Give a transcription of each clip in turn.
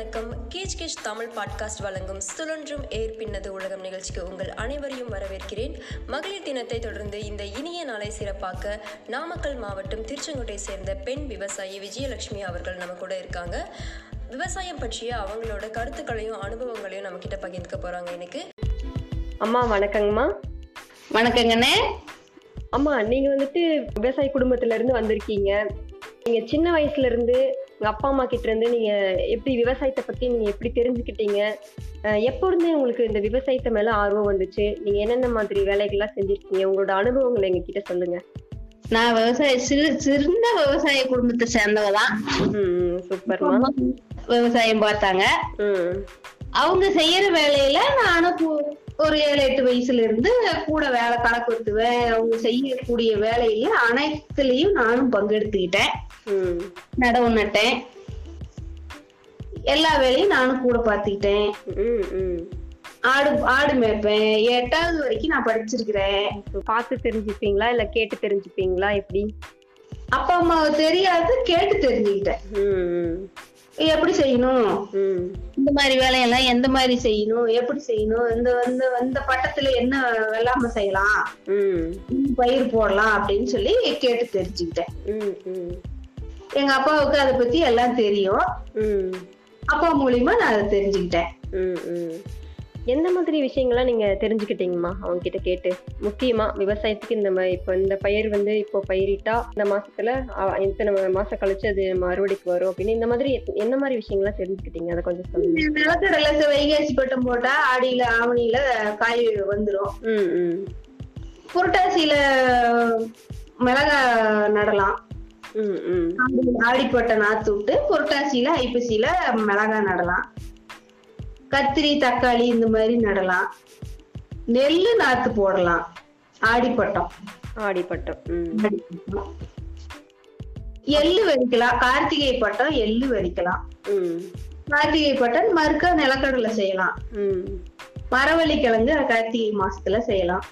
வணக்கம். Cache cache Tamil podcast வழங்கும் சுழன்றும் ஏர் பின்னது உலகம் நிகழ்ச்சிக்கு உங்கள் அனைவரையும் வரவேற்கிறேன். மகளிர் தினத்தை தொடர்ந்து இந்த இனிய நாளை சிறப்பாக்க நாமக்கல் மாவட்டம் திருச்செங்கோட்டை சேர்ந்த பெண் விவசாயி விஜயலட்சுமி அவர்கள் நம்ம கூட இருக்காங்க. விவசாயம் பற்றிய அவங்களோட கருத்துக்களையும் அனுபவங்களையும் நம்ம கிட்ட பகிர்ந்துக்க போறாங்க இன்னைக்கு. அம்மா வணக்கங்கம்மா. வணக்கங்கண்ணே. அம்மா நீங்க வந்துட்டு விவசாய குடும்பத்துல இருந்து வந்திருக்கீங்க. நீங்க சின்ன வயசுல இருந்து உங்க அப்பா அம்மா கிட்ட இருந்து நீங்க எப்படி விவசாயத்தை பத்தி நீங்க எப்படி தெரிஞ்சுக்கிட்டீங்க? எப்போ இருந்து உங்களுக்கு இந்த விவசாயத்தை மேல ஆர்வம் வந்துச்சு? நீங்க என்னென்ன மாதிரி வேலைகள்லாம் செஞ்சிருக்கீங்க? உங்களோட அனுபவங்களை எங்க கிட்ட சொல்லுங்க. நான் விவசாய சிறு சிறந்த விவசாய குடும்பத்தை சேர்ந்தவ தான் சூப்பர்மா. விவசாயம் பார்த்தாங்க. அவங்க செய்யற வேலையில நானும் ஒரு ஏழு எட்டு வயசுல இருந்து கூட வேலை கணக்கு ஊத்துவேன் அவங்க செய்யக்கூடிய வேலையில அனைத்துலயும் நானும் பங்கெடுத்துக்கிட்டேன். ம். நடவு நட்டேன். எல்லா வேலையும் நானும் கூட ம் ஆடு ஆடு மேய்ப்பேன். எட்டாவது வரைக்கும் நான் படிச்சிருக்கிறேன். பார்த்து தெரிஞ்சுப்பீங்களா? இல்ல கேட்டு தெரிஞ்சுப்பீங்களா? எப்படி? அப்பா அம்மாவை தெரியாது கேட்டு தெரிஞ்சுக்கிட்டேன். எப்படி செய்யணும்? ம். இந்த மாதிரி வேலையெல்லாம் எந்த மாதிரி செய்யணும்? எப்படி செய்யணும்? இந்த இந்த இந்த பட்டத்துல என்ன வெள்ளாம செய்யலாம்? பயிர் போடலாம் அப்படின்னு சொல்லி கேட்டு தெரிஞ்சுக்கிட்டேன். ம் ம். எங்க அப்பாவுக்கு அதை பத்தி எல்லாம் தெரியும். ம். அப்பா மூலியமா நான் அதை தெரிஞ்சுக்கிட்டேன். ம், ம். எந்த மாதிரி விஷயங்கள்லாம் நீங்க தெரிஞ்சுக்கிட்டீங்கம்மா? அவங்க கிட்ட. கேட்டு முக்கியமா விவசாயத்துக்கு இந்த இப்போ இந்த பயிர் வந்து இப்போ பயிரிட்டா இந்த மாசத்துல இத்தனை மாசம் கழிச்சு அது அறுவடைக்கு வரும் அப்படின்னு இந்த மாதிரி என்ன மாதிரி விஷயங்கள்லாம் தெரிஞ்சுக்கிட்டீங்க? அதை கொஞ்சம் சொல்லுங்க. வைகாசி பட்டம் போட்டா ஆடியில ஆவணியில காய் வந்துரும். ம் ம். புரட்டாசியில மிளகா நடலாம். ஆடி- ஆடிப்பட்ட நாத்து விட்டு புரட்டாசியில ஐப்பசியில மிளகா நடலாம். கத்திரி தக்காளி இந்த மாதிரி நடலாம். நெல்லு நாத்து போடலாம். ஆடிப்பட்டம். ஆடிப்பட்டம். எள்ளு வரிக்கலாம். கார்த்திகை பட்டம் எள்ளு வரிக்கலாம். ம். கார்த்திகை பட்டம் மறுக்க நிலக்கடலை செய்யலாம். மரவள்ளி கிழங்கு கார்த்திகை மாசத்துல செய்யலாம்.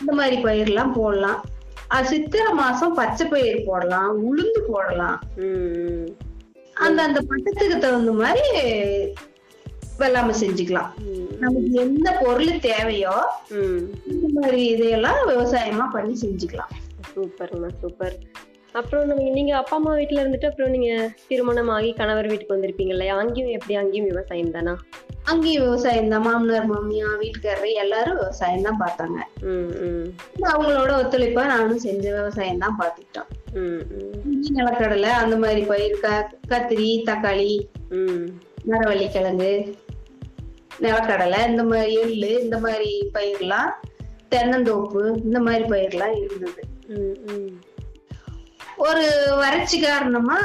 இந்த மாதிரி பயிர்லாம் போடலாம். சித்திரை மாசம் பச்சை பயிர் போடலாம். உளுந்து போடலாம். அந்த அந்த பட்டத்துக்கு தகுந்த மாதிரி வெள்ளாமை செஞ்சுக்கலாம். நமக்கு எந்த பொருள் தேவையோ இந்த மாதிரி இதையெல்லாம் விவசாயமா பண்ணி செஞ்சுக்கலாம். சூப்பர்மா சூப்பர். அப்புறம் நம்ம நீங்க அப்பா அம்மா வீட்ல இருந்துட்டு அப்புறம் நீங்க திருமணம் ஆகி கணவர் வீட்டுக்கு வந்திருப்பீங்க இல்லையா? அங்கேயும் எப்படி? அங்கேயும் விவசாயம் தானா? அங்கேயும் விவசாயம் தான். மாமனார் மாமியா வீட்டுக்காரரு எல்லாரும் விவசாயம் தான் பார்த்தாங்க. அவங்களோட ஒத்துழைப்பா நானும் செஞ்ச விவசாயம் தான் பார்த்துக்கிட்டோம். ம் ம். இஞ்சி, நிலக்கடலை அந்த மாதிரி பயிர் கத்திரி தக்காளி ம் மரவள்ளி கிழங்கு நிலக்கடலை இந்த மாதிரி எள்ளு இந்த மாதிரி பயிர்லாம் தென்னந்தோப்பு இந்த மாதிரி பயிர்லாம் இருந்தது. ஒரு வறட்சி காரணமா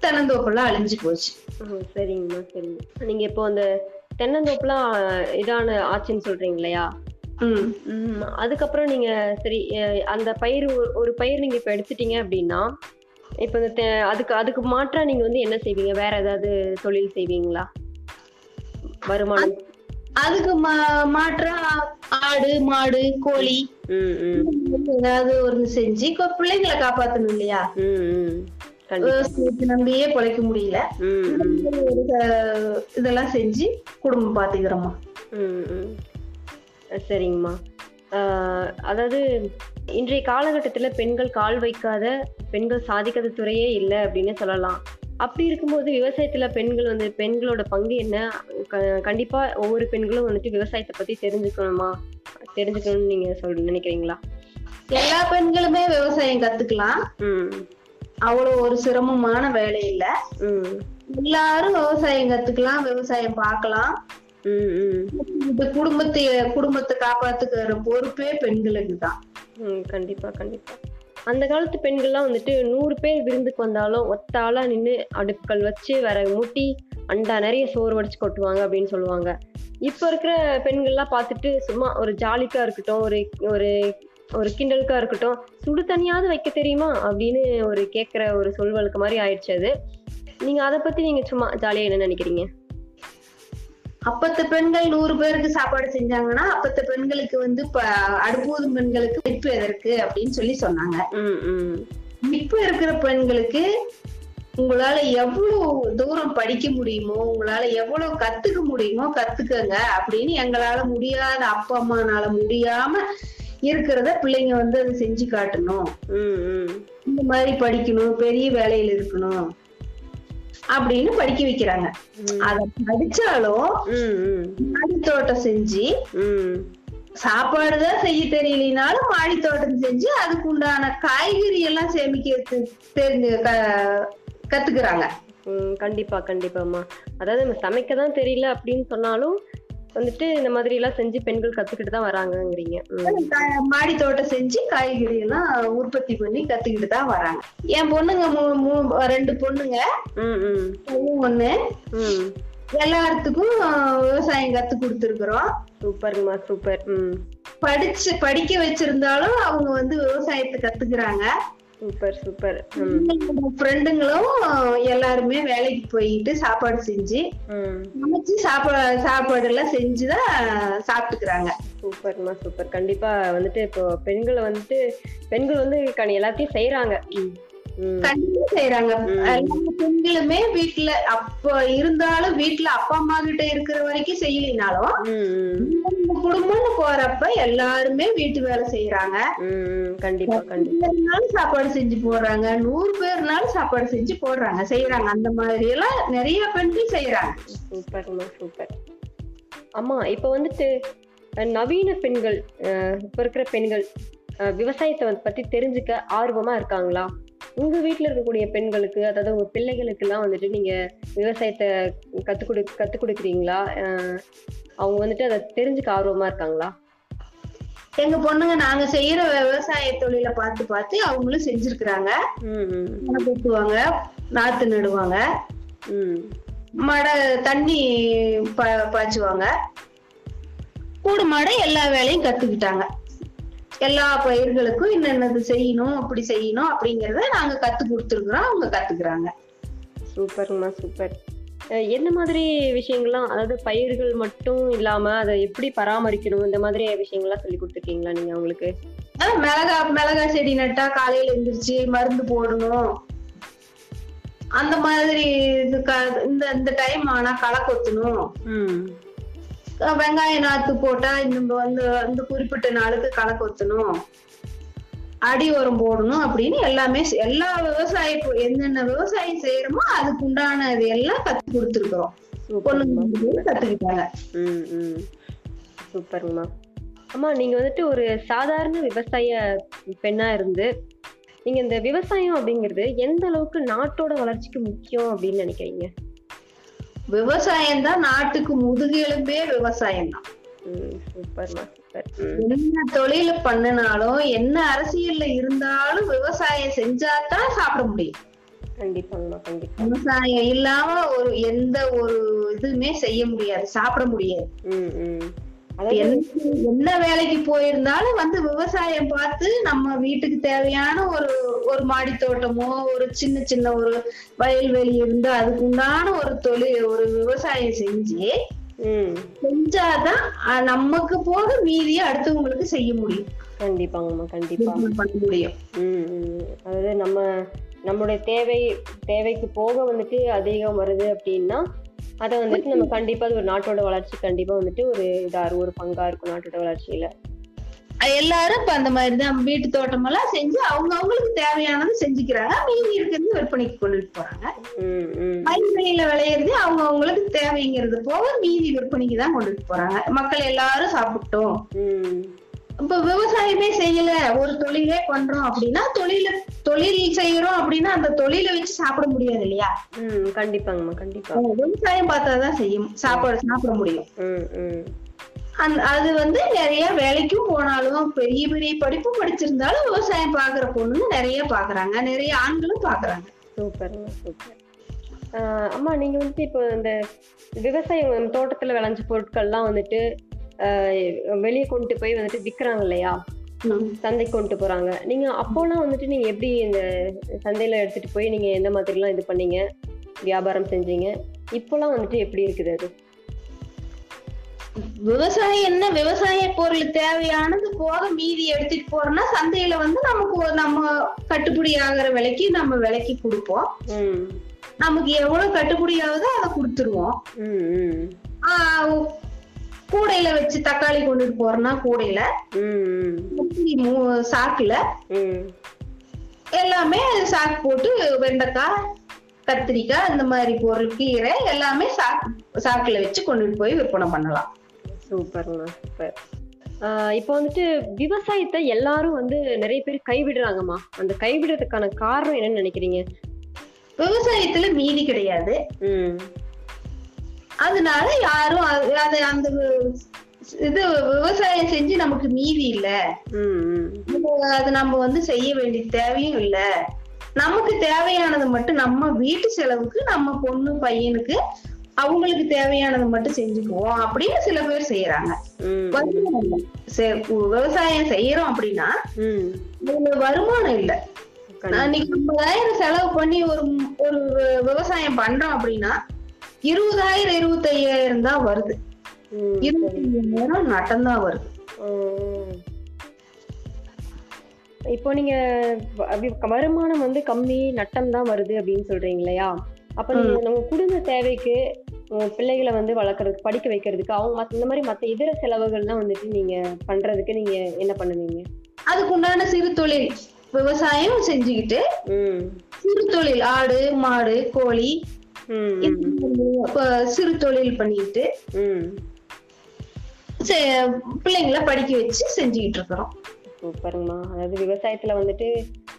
தென்னந்தோப்பெல்லாம் அழிஞ்சு போச்சு. சரிங்கம்மா சரிங்க. நீங்க இப்போ அந்த தென்னந்தோப்புலாம் இதான ஆச்சுன்னு சொல்றீங்க இல்லையா? அதுக்கப்புறம் நீங்க சரி அந்த பயிர் ஒரு- ஒரு பயிர் நீங்க இப்போ எடுத்துட்டீங்க அப்படின்னா இப்போ இந்த அதுக்கு அதுக்கு மாற்றா நீங்க வந்து என்ன செய்வீங்க? வேற ஏதாவது தொழில் செய்வீங்களா? வருமானம்? அதுக்கு மாற்றா ஆடு மாடு கோழி. ஏதாவது ஒண்ணு செஞ்சு பிள்ளைங்களை காப்பாத்தணும் இல்லையா? நம்பியே பொழைக்க முடியல. இதெல்லாம் செஞ்சு குடும்பம் பாத்துக்கிறோமா சரிங்கம்மா. அதாவது இன்றைய காலகட்டத்தில் பெண்கள் கால் வைக்காத பெண்கள் சாதிக்காத துறையே இல்லை அப்படின்னு சொல்லலாம். அப்படி இருக்கும்போது விவசாயத்தில் பெண்கள் வந்து பெண்களோட பங்கு என்ன? க கண்டிப்பாக ஒவ்வொரு பெண்களும் வந்துட்டு விவசாயத்தை பற்றி தெரிஞ்சுக்கணுமா? தெரிஞ்சுக்கணும்னு நீங்கள் சொல் நினைக்கிறீங்களா? எல்லா பெண்களுமே விவசாயம் கத்துக்கலாம். ம். அவ்வளவு ஒரு சிரமமான வேலை இல்ல. ம். எல்லாரும் விவசாயம் கத்துக்கலாம் விவசாயம் பார்க்கலாம். இந்த குடும்பத்தை குடும்பத்தை காப்பாத்துக்கிற பொறுப்பே பெண்களுக்கு தான் ம் கண்டிப்பா கண்டிப்பா. அந்த காலத்து பெண்கள்லாம் வந்துட்டு நூறு பேர் விருந்துக்கு வந்தாலும் ஒத்த ஆளா நின்று அடுப்புகள் வச்சு விறகு மூட்டி அண்டா நிறைய சோறு வடிச்சு கொட்டுவாங்க அப்படின்னு சொல்லுவாங்க. இப்போ இருக்கிற பெண்கள்லாம் பார்த்துட்டு சும்மா ஒரு ஜாலிக்கா இருக்கட்டும் ஒரு ஒரு ஒரு கிண்டலுக்கா இருக்கட்டும் சுடு தனியாவது வைக்க தெரியுமா அப்படின்னு ஒரு கேட்குற ஒரு சொல்வழுக்கு மாதிரி ஆயிடுச்சு அது. நீங்க அதை பத்தி நீங்க சும்மா ஜாலியா என்ன நினைக்கிறீங்க? அப்பத்த பெண்கள் நூறு பேருக்கு சாப்பாடு செஞ்சாங்கன்னா அப்பத்த பெண்களுக்கு வந்து இப்ப அடுப்பூதும் பெண்களுக்கு இப்ப எதற்கு அப்படின்னு சொல்லி சொன்னாங்க. ம் ம். இப்ப இருக்கிற பெண்களுக்கு உங்களால எவ்வளவு தூரம் படிக்க முடியுமோ உங்களால எவ்வளவு கத்துக்க முடியுமோ கத்துக்கங்க அப்படின்னு எங்களால முடியாத அப்பா அம்மானால முடியாம இருக்கிறத பிள்ளைங்க வந்து அதை செஞ்சு காட்டணும். ம் ம். இந்த மாதிரி படிக்கணும் பெரிய வேலையில இருக்கணும். அப்படின்னு படிக்க வைக்கிறாங்க. அத படிச்சாலும் மாடி தோட்டம் செஞ்சு சாப்பாடு தான் செய்ய தெரியலனாலும் மாடி தோட்டம் செஞ்சு அதுக்கு உண்டான காய்கறி எல்லாம் சேமிக்க தெரிஞ்சு க- கத்துக்கிறாங்க. கண்டிப்பா கண்டிப்பாம்மா. அதாவது நம்ம சமைக்க தான் தெரியல அப்படின்னு சொன்னாலும் வந்துட்டு இந்த மாதிரி எல்லாம் செஞ்சு பெண்கள் கத்துக்கிட்டு தான் வராங்கங்கிறீங்க மாடி தோட்டம் செஞ்சு காய்கறி எல்லாம் உற்பத்தி பண்ணி கத்துக்கிட்டு தான் வராங்க. என் பொண்ணுங்க ரெண்டு பொண்ணுங்க. ஒண்ணு. எல்லாத்துக்கும் விவசாயம் கத்து கொடுத்துருக்குறோம். சூப்பர்மா சூப்பர். படிச்சு படிக்க வச்சிருந்தாலும் அவங்க வந்து விவசாயத்தை கத்துக்கிறாங்க. சூப்பர் சூப்பர் ஃப்ரெண்டுங்களும் எல்லாருமே வேலைக்கு போயிட்டு சாப்பாடு செஞ்சு சமைச்சு சாப்பாடு சாப்பாடு எல்லாம் செஞ்சுதான் சாப்பிட்டுக்கிறாங்க. சூப்பர்மா சூப்பர் கண்டிப்பா வந்துட்டு இப்போ பெண்களை வந்துட்டு பெண்கள் வந்து கண் எல்லாத்தையும் செய்யறாங்க கண்டிப்பா செய்யறாங்க பெண்களுமே வீட்டுல அப்ப இருந்தாலும் வீட்டுல அப்பா அம்மா கிட்ட இருக்கிற வரைக்கும் செய்யலினாலும் குடும்பம்னு போறப்ப எல்லாருமே வீட்டு வேலை செய்யறாங்க கண்டிப்பா கண்டிப்பா. சாப்பாடு செஞ்சு போடுறாங்க. நூறு பேர்னாலும் சாப்பாடு செஞ்சு போடுறாங்க. செய்யறாங்க அந்த மாதிரி எல்லாம் நிறைய பெண்கள் செய்யறாங்க சூப்பர்மா சூப்பர். அம்மா இப்போ வந்துட்டு நவீன பெண்கள் இப்ப இருக்கிற பெண்கள் விவசாயத்தை பத்தி தெரிஞ்சுக்க ஆர்வமா இருக்காங்களா? உங்க வீட்ல இருக்கக்கூடிய பெண்களுக்கு அதாவது உங்க பிள்ளைகளுக்கு எல்லாம் வந்துட்டு நீங்க விவசாயத்தை கத்துக் கொடு கத்துக் கொடுக்குறீங்களா? அவங்க வந்துட்டு அதை தெரிஞ்சுக்க ஆர்வமா இருக்காங்களா? எங்க பொண்ணுங்க நாங்க செய்யற விவசாய தொழிலை பார்த்து பார்த்து அவங்களும் செஞ்சிருக்கிறாங்க. கொத்துவாங்க நாத்து நடுவாங்க. மடை தண்ணி பா- பாய்ச்சுவாங்க. கூடு மாட எல்லா வேலையும் கத்துக்கிட்டாங்க. எல்லா பயிர்களுக்கும் என்னென்னது செய்யணும் அப்படி செய்யணும் அப்படிங்கறத நாங்க கத்து கொடுத்துருக்குறோம் அவங்க கத்துக்கிறாங்க. சூப்பர்மா சூப்பர். என்ன மாதிரி விஷயங்கள்லாம் அதாவது பயிர்கள் மட்டும் இல்லாம அதை எப்படி பராமரிக்கணும் இந்த மாதிரி விஷயங்கள்லாம் சொல்லி கொடுத்துருக்கீங்களா நீங்க அவங்களுக்கு? மிளகா மிளகா செடி நட்டா காலையில எந்திரிச்சு மருந்து போடணும். அந்த மாதிரி இது இந்த இந்த டைம் ஆனா களை கொத்தணும். வெங்காய நாத்து போட்டா இந்த வந்து இந்த குறிப்பிட்ட நாளுக்கு களை கொத்தணும் அடி உரம் போடணும் அப்படின்னு எல்லாமே எல்லா விவசாய என்னென்ன விவசாயம் செய்யறோமோ அதுக்கு உண்டான இது எல்லாம் கத்து கொடுத்துருக்குறோம் பொண்ணுங்க கத்துக்கிட்டாங்க. ம் ம். சூப்பர்மா. அம்மா நீங்க வந்துட்டு ஒரு சாதாரண விவசாய பெண்ணா இருந்து நீங்க இந்த விவசாயம் அப்படிங்கிறது எந்த அளவுக்கு நாட்டோட வளர்ச்சிக்கு முக்கியம் அப்படின்னு நினைக்கிறீங்க? விவசாயம் தான் நாட்டுக்கு முதுகெலும்பே விவசாயம் தான் என்ன தொழில பண்ணினாலும் என்ன அரசியல்ல இருந்தாலும் விவசாயம் செஞ்சாதான் சாப்பிட முடியும். விவசாயம் இல்லாம ஒரு எந்த ஒரு இதுவுமே செய்ய முடியாது சாப்பிட முடியாது. என்ன வேலைக்கு போயிருந்தாலும் வந்து விவசாயம் பார்த்து நம்ம வீட்டுக்கு தேவையான ஒரு ஒரு மாடி தோட்டமோ ஒரு சின்ன சின்ன ஒரு வயல்வெளி இருந்து அதுக்கு உண்டான ஒரு தொழில் ஒரு விவசாயம் செஞ்சு செஞ்சாதான் நமக்கு போக மீதியை அடுத்தவங்களுக்கு செய்ய முடியும். கண்டிப்பாங்கம்மா கண்டிப்பா. பண்ண முடியும். அதாவது நம்ம நம்மளுடைய தேவை தேவைக்கு போக வந்துட்டு அதிகம் வருது அப்படின்னா அதை வந்துட்டு நம்ம கண்டிப்பா அது ஒரு நாட்டோட வளர்ச்சி கண்டிப்பா வந்துட்டு ஒரு இதா ஒரு பங்கா இருக்கும் நாட்டோட வளர்ச்சியில. எல்லாரும் இப்ப அந்த மாதிரிதான் வீட்டு தோட்டம் எல்லாம் செஞ்சு அவங்க அவங்களுக்கு தேவையானது செஞ்சுக்கிறாங்க. மீதி இருக்கிறது விற்பனைக்கு கொண்டுட்டு போறாங்க. ம், ம். வயல்வெளியில விளையிறது அவங்க அவங்களுக்கு தேவைங்கிறது போக மீதி விற்பனைக்கு தான் கொண்டுட்டு போறாங்க. மக்கள் எல்லாரும் சாப்பிட்டோம். இப்ப விவசாயமே செய்யல. ஒரு தொழிலே பண்றோம் அப்படின்னா தொழில தொழில் செய்யறோம் அப்படின்னா அந்த தொழிலை வச்சு சாப்பிட முடியாது இல்லையா? கண்டிப்பாங்கம்மா கண்டிப்பா. விவசாயம் பார்த்தாதான் செய்யும். சாப்பாடு சாப்பிட முடியும். அது வந்து நிறைய வேலைக்கும் போனாலும் பெரிய பெரிய படிப்பு படிச்சிருந்தாலும் விவசாயம் பாக்குற பொண்ணுங்க நிறைய பாக்குறாங்க நிறைய ஆண்களும் பாக்குறாங்க சூப்பர். ஆஹ் அம்மா நீங்க வந்துட்டு இப்போ இந்த விவசாயம் தோட்டத்துல விளைஞ்ச பொருட்கள்லாம் வந்துட்டு வெளியே கொண்டு போய் வந்துட்டு விக்கிறாங்க இல்லையா? சந்தைக்கு கொண்டு போறாங்க. நீங்க அப்போலாம் வந்துட்டு நீங்க எப்படி இந்த சந்தையில எடுத்துட்டு போய் நீங்க எந்த மாதிரிலாம் இது பண்ணீங்க? வியாபாரம் செஞ்சீங்க? இப்போலாம் வந்துட்டு எப்படி இருக்குது அது? விவசாயம் என்ன? விவசாய பொருள் தேவையானது போக மீதி எடுத்துட்டு போறோம்னா சந்தையில வந்து நமக்கு நம்ம கட்டுப்படி ஆகுற விலைக்கு நம்ம விலைக்கு கொடுப்போம். நமக்கு எவ்வளவு கட்டுப்படி ஆகுதோ அதை கொடுத்துருவோம். கூடையில வச்சு தக்காளி கொண்டுட்டு போறோம்னா கூடையில சாக்குல ம். எல்லாமே சாக்கு போட்டு வெண்டைக்காய் கத்திரிக்காய் இந்த மாதிரி பொருள் கீரை எல்லாமே சாக்கு சாக்குல வச்சு கொண்டுட்டு போய் விற்பனை பண்ணலாம். சூப்பர்ண்ணா சூப்பர். இப்போ வந்துட்டு விவசாயத்தை எல்லாரும் வந்து நிறைய பேர் கைவிடுறாங்கம்மா. அந்த கைவிடுறதுக்கான காரணம் என்னன்னு நினைக்கிறீங்க? விவசாயத்துல மீதி கிடையாது. ம். அதனால யாரும் அது- அந்த இது விவசாயம் செஞ்சு நமக்கு மீதி இல்ல. அது- நம்ம வந்து செய்ய வேண்டிய தேவையும் இல்ல. நமக்கு தேவையானது மட்டும் நம்ம வீட்டு செலவுக்கு நம்ம பொண்ணு பையனுக்கு அவங்களுக்கு தேவையானது மட்டும் செஞ்சுக்குவோம் அப்படின்னு சில பேர் செய்யறாங்க. விவசாயம் செய்யறோம் அப்படின்னா வருமானம் இல்ல. இன்னைக்கு ஐம்பதாயிரம் செலவு பண்ணி ஒரு ஒரு விவசாயம் பண்றோம் அப்படின்னா இருபதாயிரம் இருபத்தையாயிரம் தான் வருது. ம், இருபத்தையாயிரம் நட்டம் தான் வருது. இப்போ நீங்க வருமானம் வந்து கம்மி நட்டம் தான் வருது அப்படின்னு சொல்றீங்க இல்லையா அப்ப நீங்க நம்ம குடும்ப தேவைக்கு பிள்ளைகளை வந்து வளர்க்கறதுக்கு படிக்க வைக்கிறதுக்கு அவங்க இந்த மாதிரி மத்த இதர செலவுகள்லாம் வந்துட்டு நீங்க பண்றதுக்கு நீங்க என்ன பண்ணுவீங்க? அதுக்குண்டான சிறு தொழில் விவசாயம் செஞ்சுக்கிட்டு சிறு தொழில் ஆடு மாடு கோழி சிறு தொழில் பண்ணிட்டு பிள்ளைங்களை படிக்க வச்சு செஞ்சுக்கிட்டு இருக்கிறோம். சூப்பருங்கம்மா. அதாவது விவசாயத்துல வந்துட்டு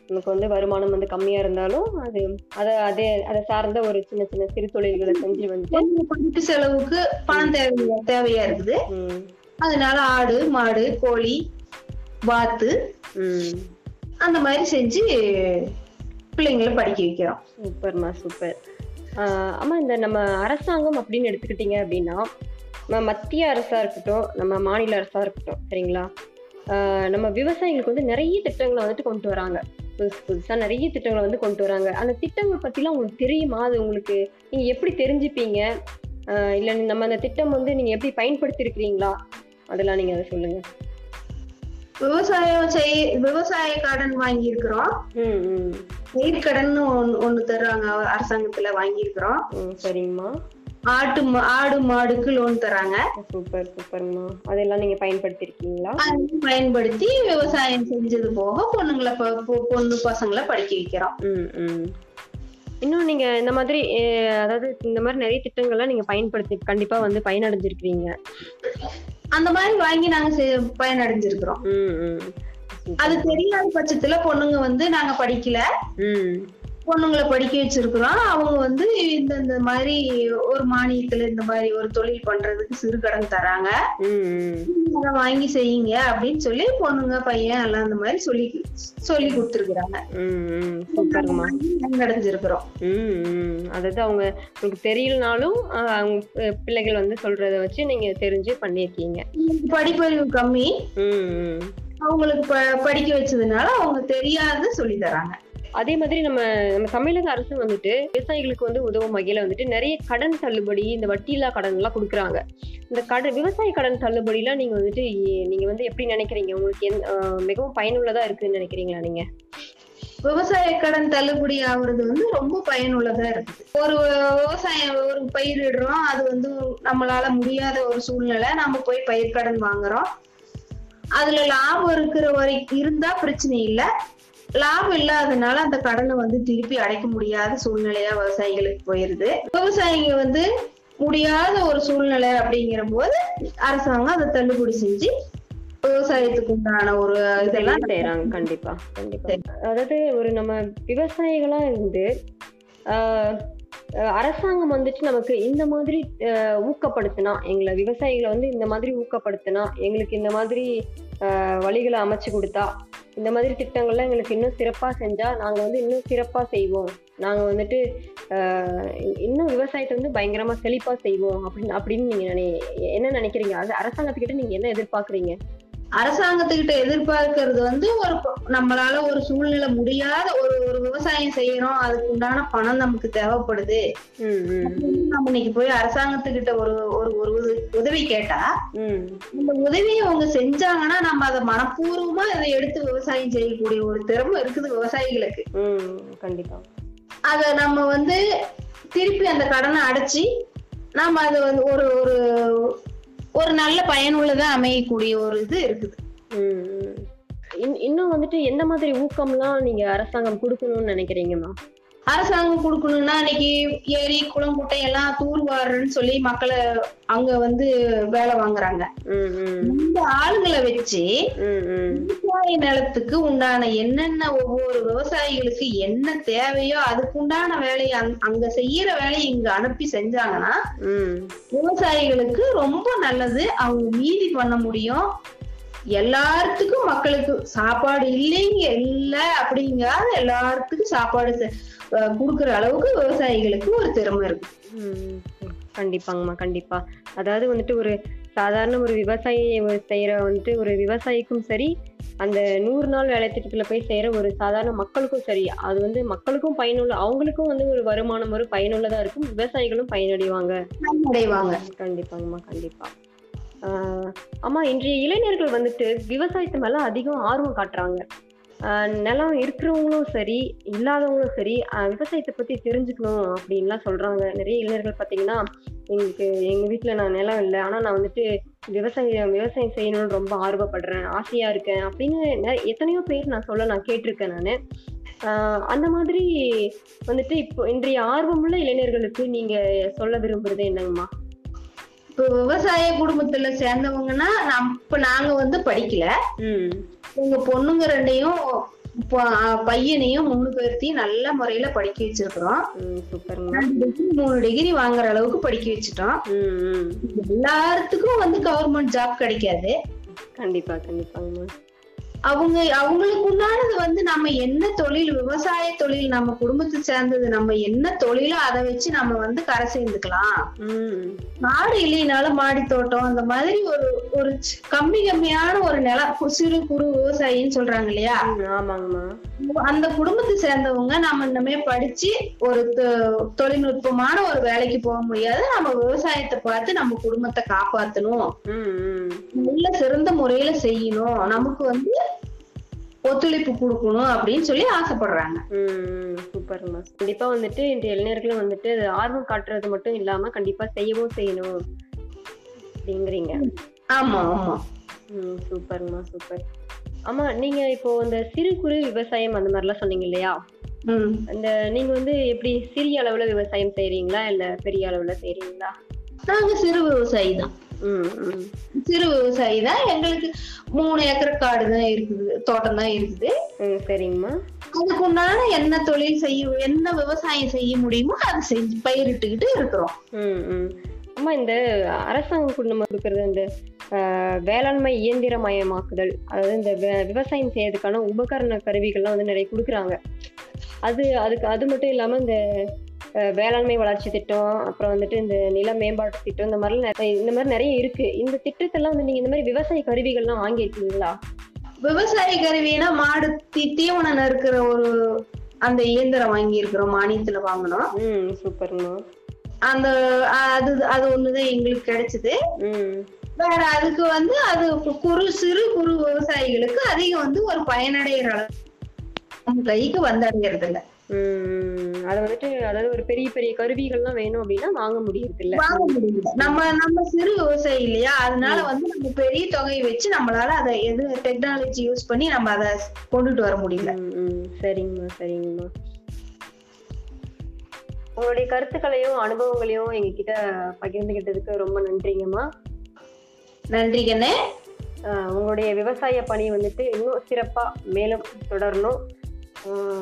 நமக்கு வந்து வருமானம் வந்து கம்மியா இருந்தாலும் அது அதை அதே அதை சார்ந்த ஒரு சின்ன சின்ன சிறு தொழில்களை செஞ்சு வந்துட்டு படிப்பு செலவுக்கு பணம் தேவையா தேவையா இருக்குது. அதனால ஆடு மாடு கோழி வாத்து அந்த மாதிரி செஞ்சு பிள்ளைங்களை படிக்க வைக்கிறோம். சூப்பர்மா சூப்பர். அம்மா இந்த நம்ம அரசாங்கம் அப்படின்னு எடுத்துக்கிட்டீங்க அப்படின்னா நம்ம மத்திய அரசா இருக்கட்டும் நம்ம மாநில அரசா இருக்கட்டும் சரிங்களா? நம்ம விவசாயிகளுக்கு வந்து நிறைய திட்டங்களை வந்துட்டு கொண்டு வராங்க. புதுசு புதுசா நிறைய திட்டங்களை வந்து கொண்டு வராங்க. அந்த திட்டங்கள் பத்திலாம் உங்களுக்கு தெரியுமா? அது உங்களுக்கு நீங்க எப்படி தெரிஞ்சுப்பீங்க? இல்ல நம்ம அந்த திட்டம் வந்து நீங்க எப்படி பயன்படுத்தி இருக்கிறீங்களா அதெல்லாம் நீங்க அதை சொல்லுங்க. விவசாயம் செய் விவசாய கடன் வாங்கி ம் பயிர்க்கடன் ஒண்ணு தர்றாங்க அரசாங்கத்துல வாங்கி இருக்கிறோம் ம் சரிங்கம்மா. ஆட்டு ஆடு மாடுக்கு லோன் தராங்க சூப்பர் சூப்பர்ங்கம்மா. அதெல்லாம் நீங்க பயன்படுத்தியிருக்கீங்களா அதை பயன்படுத்தி விவசாயம் செஞ்சது போக பொண்ணுங்களை பொண்ணு பசங்களை படிக்க வைக்கிறோம். இன்னும் நீங்க இந்த மாதிரி அதாவது இந்த மாதிரி நிறைய திட்டங்கள்லாம் நீங்க பயன்படுத்தி கண்டிப்பா வந்து பயனடைஞ்சிருக்கிறீங்க. அந்த மாதிரி வாங்கி நாங்க பயனடைஞ்சிருக்கிறோம். அது தெரியாத பட்சத்துல பொண்ணுங்க வந்து நாங்க படிக்கல. பொண்ணுங்களை படிக்க வச்சிருக்கிறோம். அவங்க வந்து இந்த இந்த மாதிரி ஒரு மானியத்துல இந்த மாதிரி ஒரு தொழில் பண்றதுக்கு சிறு கடன் தராங்க அதை வாங்கி செய்யுங்க அப்படின்னு சொல்லி பொண்ணுங்க பையன் எல்லாம் அந்த மாதிரி சொல்லி சொல்லி கொடுத்துருக்குறாங்க. ம் ம். சூப்பர்ங்கம்மா நடந்திருக்கிறோம். ம் ம். அதாவது அவங்க உங்களுக்கு தெரியலனாலும் அவங்க பிள்ளைகள் வந்து சொல்றத வச்சு நீங்க தெரிஞ்சு பண்ணியிருக்கீங்க. படிப்பறிவு கம்மி. அவங்களுக்கு படிக்க வச்சதுனால அவங்க தெரியாத சொல்லி தராங்க. அதே மாதிரி நம்ம நம்ம தமிழக அரசு வந்துட்டு விவசாயிகளுக்கு வந்து உதவும் வகையில வந்துட்டு நிறைய கடன் தள்ளுபடி இந்த வட்டியில்லா கடன் எல்லாம் கொடுக்குறாங்க. இந்த கடன் விவசாய கடன் தள்ளுபடிலாம் நீங்க வந்துட்டு நீங்க வந்து எப்படி நினைக்கிறீங்க? உங்களுக்கு மிகவும் பயனுள்ளதா இருக்குன்னு நினைக்கிறீங்களா நீங்க? விவசாய கடன் தள்ளுபடி ஆகுறது வந்து ரொம்ப பயனுள்ளதா இருக்குது. ஒரு விவசாயம் ஒரு பயிரிடுறோம் அது வந்து நம்மளால முடியாத ஒரு சூழ்நிலை. நம்ம போய் பயிர் கடன் வாங்குறோம். அதுல லாபம் இருக்கிற வரைக்கும் இருந்தா பிரச்சனை இல்ல. லாபம் இல்லாதனால அந்த கடனை வந்து திருப்பி அடைக்க முடியாத சூழ்நிலையா விவசாயிகளுக்கு போயிருது. விவசாயிங்க வந்து முடியாத ஒரு சூழ்நிலை அப்படிங்கிற போது அரசாங்கம் அதை தள்ளுபடி செஞ்சு விவசாயத்துக்கு உண்டான ஒரு இதெல்லாம் செய்யறாங்க கண்டிப்பா. கண்டிப்பா. அதாவது ஒரு நம்ம விவசாயிகளா இருந்து ஆஹ், அரசாங்கம் வந்துட்டு நமக்கு இந்த மாதிரி ஊக்கப்படுத்தினா எங்களை விவசாயிகளை வந்து இந்த மாதிரி ஊக்கப்படுத்தினா எங்களுக்கு இந்த மாதிரி வழிகளை அமைச்சு கொடுத்தா இந்த மாதிரி திட்டங்கள்லாம் எங்களுக்கு இன்னும் சிறப்பாக செஞ்சால் நாங்கள் வந்து இன்னும் சிறப்பாக செய்வோம். நாங்கள் வந்துட்டு இன்னும் விவசாயத்தை வந்து பயங்கரமாக செழிப்பாக செய்வோம். அப்படின்னு அப்படின்னு நீங்கள் நினை என்ன நினைக்கிறீங்க? அது அரசாங்கத்துக்கிட்ட நீங்கள் என்ன எதிர்பார்க்குறீங்க? அரசாங்கத்துக்கிட்ட எதிர்பார்க்கறது வந்து ஒரு நம்மளால ஒரு சூழ்நிலை முடியாத ஒரு ஒரு விவசாயம் செய்யறோம் அதுக்கு உண்டான பணம் நமக்கு தேவைப்படுது. நம்ம இன்னைக்கு போய் அரசாங்கத்துக்கிட்ட ஒரு ஒரு ஒரு உத- உதவி கேட்டா இந்த உதவியை அவங்க செஞ்சாங்கன்னா நம்ம அதை மனப்பூர்வமா அதை எடுத்து விவசாயம் செய்யக்கூடிய ஒரு திறமை இருக்குது விவசாயிகளுக்கு. கண்டிப்பா. அத நம்ம வந்து திருப்பி அந்த கடனை அடைச்சி நம்ம அது வந்து ஒரு ஒரு ஒரு நல்ல பயனுள்ளதா அமையக்கூடிய ஒரு இது இருக்குது. இன்- இன்னும் வந்துட்டு எந்த மாதிரி ஊக்கம்லாம் நீங்க அரசாங்கம் கொடுக்கணும்னு நினைக்கிறீங்கம்மா அரசாங்கம் கொடுக்கணும்னா இன்னைக்கு ஏரி குளம் குட்டை எல்லாம் தூர்வாருன்னு சொல்லி மக்களை அங்க வந்து வேலை வாங்குறாங்க. இந்த ஆளுங்களை வச்சு விவசாய நிலத்துக்கு உண்டான என்னென்ன ஒவ்வொரு விவசாயிகளுக்கு என்ன தேவையோ அதுக்கு உண்டான வேலையை அங்க- செய்யற வேலையை இங்க அனுப்பி செஞ்சாங்கன்னா விவசாயிகளுக்கு ரொம்ப நல்லது. அவங்க மீதி பண்ண முடியும். எல்லாத்துக்கும் மக்களுக்கு சாப்பாடு இல்லைங்க இல்ல அப்படிங்காத எல்லாத்துக்கும் சாப்பாடு குடுக்குற அளவுக்கு விவசாயிகளுக்கு ஒரு திறமை இருக்கு. கண்டிப்பாங்கம்மா கண்டிப்பா. அதாவது வந்துட்டு ஒரு சாதாரண ஒரு விவசாயி செய்யற வந்துட்டு ஒரு விவசாயிக்கும் சரி அந்த நூறு நாள் வேலை திட்டத்துல போய் செய்யற ஒரு சாதாரண மக்களுக்கும் சரி அது வந்து மக்களுக்கும் பயனுள்ள அவங்களுக்கும் வந்து ஒரு வருமானம் ஒரு பயனுள்ளதா இருக்கும் விவசாயிகளும் பயனடைவாங்க. அடைவாங்க கண்டிப்பாங்கம்மா கண்டிப்பா. ஆமா அம்மா இன்றைய இளைஞர்கள் வந்துட்டு விவசாயத்து மேல அதிகம் ஆர்வம் காட்டுறாங்க. நிலம் இருக்கிறவங்களும் சரி இல்லாதவங்களும் சரி விவசாயத்தை பத்தி தெரிஞ்சுக்கணும் அப்படின்லாம் சொல்றாங்க. நிறைய இளைஞர்கள் பாத்தீங்கன்னா எங்களுக்கு எங்க வீட்டுல நான் நிலம் இல்லை ஆனா நான் வந்துட்டு விவசாயம் விவசாயம் செய்யணும்னு ரொம்ப ஆர்வப்படுறேன் ஆசையா இருக்கேன் அப்படின்னு நெ- எத்தனையோ பேர் நான் சொல்ல நான் கேட்டிருக்கேன் நான். அந்த மாதிரி வந்துட்டு இப்போ இன்றைய ஆர்வமுள்ள இளைஞர்களுக்கு நீங்க சொல்ல விரும்புறது என்னங்கம்மா? இப்ப விவசாய குடும்பத்துல சேர்ந்தவங்கன்னா நம் இப்ப நாங்க வந்து படிக்கல. உங்க பொண்ணுங்க ரெண்டையும் பையனையும் மூணு பேர்த்தையும் நல்ல முறையில படிக்க வச்சிருக்கிறோம். மூணு டிகிரி வாங்குற அளவுக்கு படிக்க வச்சுட்டோம். எல்லாத்துக்கும் வந்து கவர்மெண்ட் ஜாப் கிடைக்காது. கண்டிப்பா கண்டிப்பாங்கம்மா அவங்க அவங்களுக்கு உண்டானது வந்து நம்ம என்ன தொழில் விவசாய தொழில் நம்ம குடும்பத்தை சேர்ந்தது நம்ம என்ன தொழிலோ அதை வச்சு நம்ம வந்து கரை சேர்ந்துக்கலாம். மாடு இல்லைனாலும் மாடி தோட்டம் அந்த மாதிரி ஒரு ஒரு கம்மி கம்மியான ஒரு நிலம் கு- சிறு குறு விவசாயின்னு சொல்றாங்க இல்லையா? அந்த குடும்பத்தை சேர்ந்தவங்க நம்ம இன்னமே படிச்சு ஒரு தொழில்நுட்பமான ஒரு வேலைக்கு போக முடியாது. நம்ம விவசாயத்தை பார்த்து நம்ம குடும்பத்தை காப்பாத்தணும். நல்ல சிறந்த முறையில செய்யணும். நமக்கு வந்து ஒத்துழைப்பு கொடுக்கணும் அப்படின்னு சொல்லி ஆசைப்படுறாங்க. சூப்பர்மா. கண்டிப்பா வந்துட்டு இன்றைய இளைஞர்களும் வந்துட்டு ஆர்வம் காட்டுறது மட்டும் இல்லாம கண்டிப்பா செய்யவும் செய்யணும் அப்படிங்கிறீங்க. ஆமா ஆமா. ம் சூப்பர்மா சூப்பர். ஆமா நீங்க இப்போ இந்த சிறு குறு விவசாயம் அந்த மாதிரிலாம் சொன்னீங்க இல்லையா? அந்த நீங்க வந்து எப்படி சிறிய அளவுல விவசாயம் செய்றீங்களா? இல்ல பெரிய அளவுல செய்றீங்களா? நாங்க சிறு விவசாயி தான். சிறு விவசாயி தான். எங்களுக்கு மூணு ஏக்கர் காடு தான் இருக்குது தோட்டம் தான் இருக்குது. ம் சரிங்கம்மா. அதுக்கு உண்டான என்ன தொழில் செய்ய என்ன விவசாயம் செய்ய முடியுமோ அதை செஞ்சு பயிரிட்டுக்கிட்டு இருக்கிறோம். அம்மா இந்த அரசாங்கம் கொண்டு கொடுக்கறது இந்த வேளாண்மை இயந்திரமயமாக்குதல் அதாவது இந்த விவசாயம் செய்யறதுக்கான உபகரண கருவிகள்லாம் வந்து நிறைய கொடுக்குறாங்க. அது அதுக்கு அது மட்டும் இல்லாம இந்த வேளாண்மை வளர்ச்சி திட்டம் அப்புறம் வந்துட்டு இந்த நில மேம்பாட்டு திட்டம் இந்த மாதிரிலாம் இந்த மாதிரி நிறைய இருக்கு. இந்த திட்டத்தெல்லாம் வந்து நீங்க இந்த மாதிரி விவசாய கருவிகள்லாம் வாங்கியிருக்கீங்களா? விவசாய கருவினா மாடு தீவனம் இருக்கிற ஒரு அந்த இயந்திரம் வாங்கி இருக்கிறோம் மானியத்துல வாங்கினோம். ம் சூப்பர்மா. அந்த அது அது ஒண்ணுதான் எங்களுக்கு கிடைச்சது. வேற அதுக்கு வந்து அது குறு சிறு குறு விவசாயிகளுக்கு அதிகம் வந்து ஒரு பயனடைகிற அளவு கைக்கு வந்தடைகிறது இல்ல அது வந்துட்டு அதாவது ஒரு பெரிய பெரிய கருவிகள்லாம் வேணும் அப்படின்னா வாங்க முடியறது இல்ல வாங்க முடியல. நம்ம நம்ம சிறு விவசாயி இல்லையா? அதனால வந்து நம்ம பெரிய தொகையை வச்சு நம்மளால அதை எது டெக்னாலஜி யூஸ் பண்ணி நம்ம அதை கொண்டுட்டு வர முடியல. சரிங்கம்மா சரிங்கம்மா. உங்களுடைய கருத்துக்களையும் அனுபவங்களையும் எங்ககிட்ட பகிர்ந்துகிட்டதுக்கு ரொம்ப நன்றிங்கம்மா. நன்றி கண்ணே. உங்களுடைய விவசாய பணி வந்துட்டு இன்னும் சிறப்பா மேலும் தொடரணும்.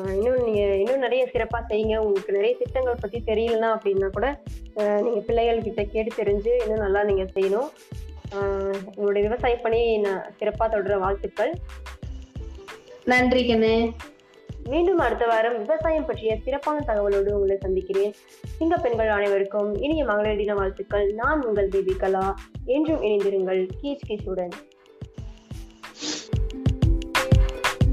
இன்னும் நீங்க இன்னும் நிறைய சிறப்பா செய்யுங்க. உங்களுக்கு நிறைய திட்டங்கள் பத்தி தெரியலனா அப்படின்னா கூட ஆஹ் நீங்க பிள்ளைகள் கிட்ட கேட்டு தெரிஞ்சு இன்னும் நல்லா நீங்க செய்யணும். உங்களுடைய விவசாய பணி நான் சிறப்பா தொடர வாழ்த்துக்கள். நன்றி கண்ணே. மீண்டும் அடுத்த வாரம் விவசாயம் பற்றிய சிறப்பான தகவலோடு உங்களை சந்திக்கிறேன். சிங்க பெண்கள் அனைவருக்கும் இனிய மகளிர் தின வாழ்த்துக்கள். நான் உங்கள் தேவி கலா. என்றும் இணைந்திருங்கள் கீச் கீச்சுடன்.